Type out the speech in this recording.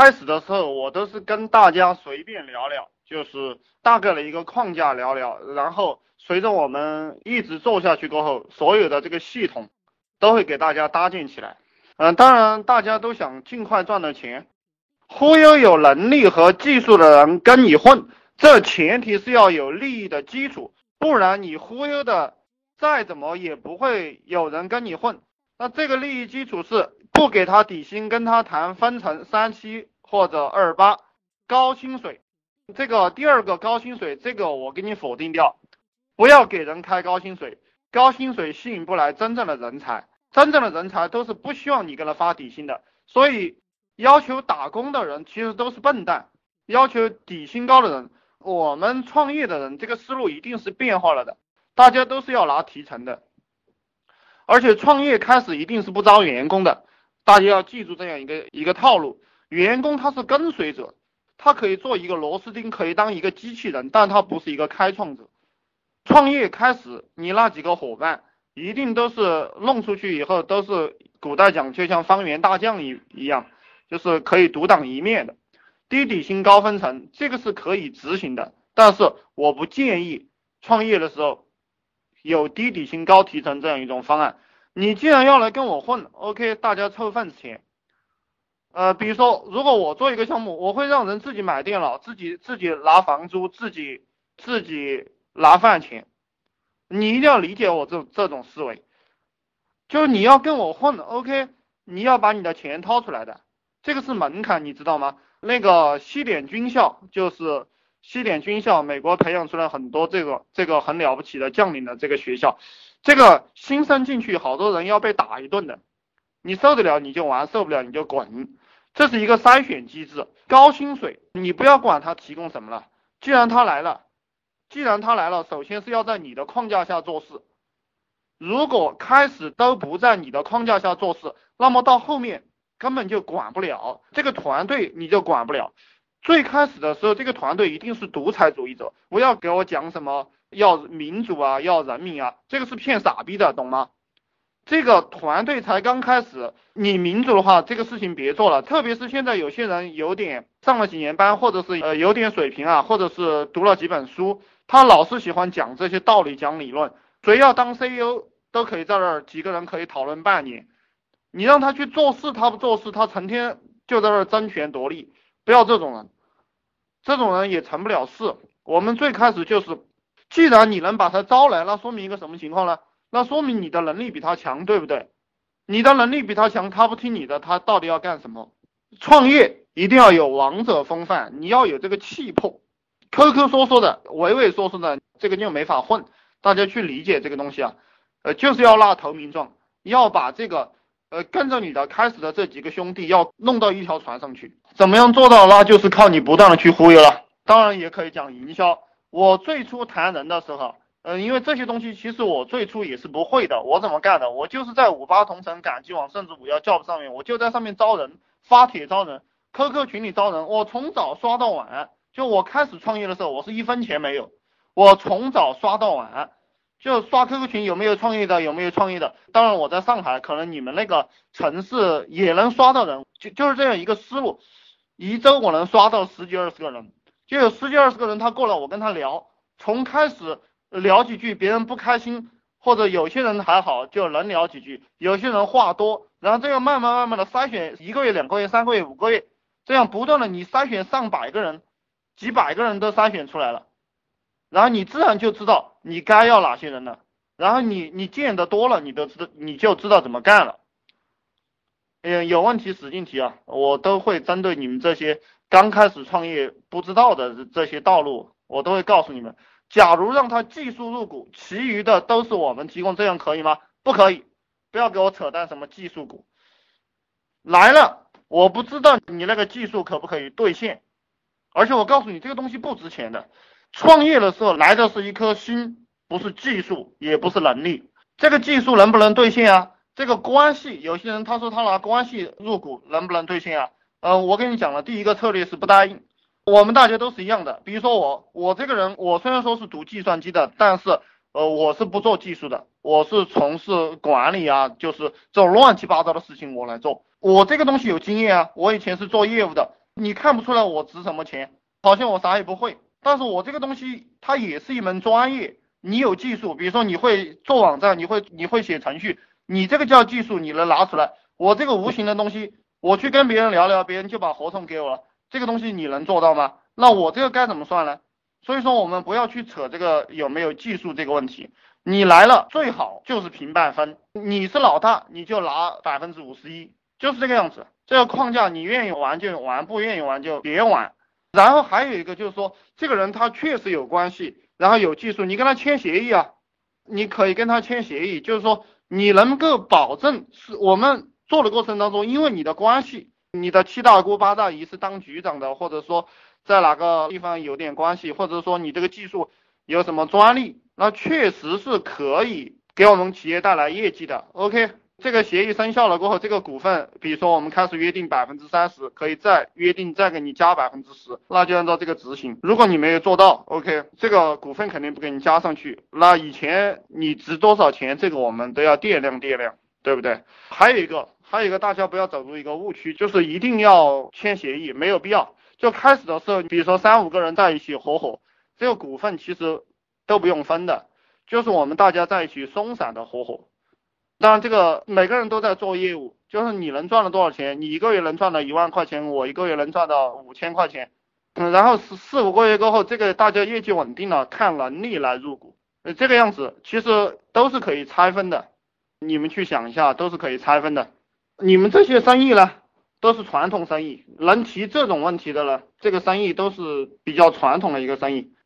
开始的时候我都是跟大家随便聊聊，就是大概的一个框架聊聊，然后随着我们一直做下去过后，所有的这个系统都会给大家搭建起来。嗯，当然大家都想尽快赚到钱，忽悠有能力和技术的人跟你混，这前提是要有利益的基础，不然你忽悠的再怎么也不会有人跟你混。那这个利益基础是不给他底薪，跟他谈分成三七或者二八高薪水。这个第二个高薪水，这个我给你否定掉，不要给人开高薪水，高薪水吸引不来真正的人才。真正的人才都是不希望你给他发底薪的，所以要求打工的人其实都是笨蛋，要求底薪高的人，我们创业的人这个思路一定是变化了的，大家都是要拿提成的，而且创业开始一定是不招员工的，大家要记住这样一个一个套路，员工他是跟随者，他可以做一个螺丝钉，可以当一个机器人，但他不是一个开创者。创业开始，你那几个伙伴。一定都是弄出去以后都是古代讲就像方圆大将一一样，就是可以独当一面的，低底薪高分成，这个是可以执行的。但是我不建议创业的时候有低底薪高提成这样一种方案。你既然要来跟我混，OK，大家凑份子钱。呃，比如说如果我做一个项目，我会让人自己买电脑，自己自己拿房租，自己自己拿饭钱。你一定要理解我这这种思维，就是你要跟我混，OK，你要把你的钱掏出来的，这个是门槛，你知道吗？那个西点军校就是西点军校，美国培养出来很多这个这个很了不起的将领的这个学校，这个新生进去，好多人要被打一顿的，你受得了你就玩，受不了你就滚，这是一个筛选机制，高薪水你不要管他提供什么了，既然他来了。既然他来了，首先是要在你的框架下做事。如果开始都不在你的框架下做事，那么到后面根本就管不了这个团队，你就管不了。最开始的时候，这个团队一定是独裁主义者，不要给我讲什么要民主啊，要人民啊，这个是骗傻逼的，懂吗？这个团队才刚开始，你民主的话，这个事情别做了。特别是现在有些人有点上了几年班，或者是呃有点水平啊，或者是读了几本书。他老是喜欢讲这些道理，讲理论。谁要当 CEO 都可以在那儿几个人可以讨论半年。你让他去做事，他不做事，他成天就在那儿争权夺利。不要这种人，这种人也成不了事。我们最开始就是，既然你能把他招来，那说明一个什么情况呢？那说明你的能力比他强，对不对？你的能力比他强，他不听你的，他到底要干什么？创业一定要有王者风范，你要有这个气魄。抠抠缩缩的，畏畏缩缩的，这个就没法混。大家去理解这个东西啊，呃，就是要拉投名状，要把这个呃跟着你的开始的这几个兄弟要弄到一条船上去。怎么样做到？那就是靠你不断的去忽悠了。当然也可以讲营销。我最初谈人的时候，嗯，因为这些东西其实我最初也是不会的。我怎么干的？我就是在五八同城、赶集网甚至五幺 job 上面，我就在上面招人，发帖招人，QQ 群里招人，我从早刷到晚。就我开始创业的时候，我是一分钱没有，我从早刷到晚，就刷 QQ 群，有没有创业的，有没有创业的。当然我在上海，可能你们那个城市也能刷到人，就就是这样一个思路。一周我能刷到十几二十个人，就有十几二十个人，他过来我跟他聊，从开始聊几句，别人不开心，或者有些人还好就能聊几句，有些人话多，然后这样慢慢慢慢的筛选，一个月、两个月、三个月、五个月，这样不断的你筛选上百个人。几百个人都筛选出来了，然后你自然就知道你该要哪些人了，然后你你见得多了，你都知道你就知道怎么干了。嗯，有问题使劲提啊，我都会针对你们这些刚开始创业不知道的这些道路，我都会告诉你们。假如让他技术入股，其余的都是我们提供，这样可以吗？不可以，不要给我扯淡什么技术股。来了，我不知道你那个技术可不可以兑现。而且我告诉你，这个东西不值钱的。创业的时候来的是一颗心，不是技术，也不是能力。这个技术能不能兑现啊？这个关系，有些人他说他拿关系入股，能不能兑现啊？嗯，我跟你讲了，第一个策略是不答应。我们大家都是一样的。比如说我，我这个人，我虽然说是读计算机的，但是呃，我是不做技术的，我是从事管理啊，就是这种乱七八糟的事情我来做。我这个东西有经验啊，我以前是做业务的。你看不出来我值什么钱，好像我啥也不会。但是我这个东西它也是一门专业，你有技术，比如说你会做网站，你会你会写程序，你这个叫技术，你能拿出来。我这个无形的东西，我去跟别人聊聊，别人就把合同给我了，这个东西你能做到吗？那我这个该怎么算呢？所以说我们不要去扯这个有没有技术这个问题，你来了最好就是平半分，你是老大你就拿百分之五十一，就是这个样子。这个框架你愿意玩就玩，不愿意玩就别玩。然后还有一个就是说，这个人他确实有关系，然后有技术，你跟他签协议啊，你可以跟他签协议，就是说你能够保证是我们做的过程当中，因为你的关系，你的七大姑八大姨是当局长的，或者说在哪个地方有点关系，或者说你这个技术有什么专利，那确实是可以给我们企业带来业绩的。OK。这个协议生效了过后，这个股份，比如说我们开始约定百分之三十，可以再约定再给你加百分之十，那就按照这个执行。如果你没有做到，OK，这个股份肯定不给你加上去。那以前你值多少钱，这个我们都要掂量掂量，对不对？还有一个，还有一个大家不要走入一个误区，就是一定要签协议，没有必要。就开始的时候，比如说三五个人在一起合伙，这个股份其实都不用分的，就是我们大家在一起松散的合伙。当然，这个每个人都在做业务，就是你能赚了多少钱，你一个月能赚到一万块钱，我一个月能赚到五千块钱，嗯，然后四四五个月过后，这个大家业绩稳定了，看能力来入股，呃，这个样子其实都是可以拆分的，你们去想一下，都是可以拆分的。你们这些生意呢，都是传统生意，能提这种问题的呢，这个生意都是比较传统的一个生意。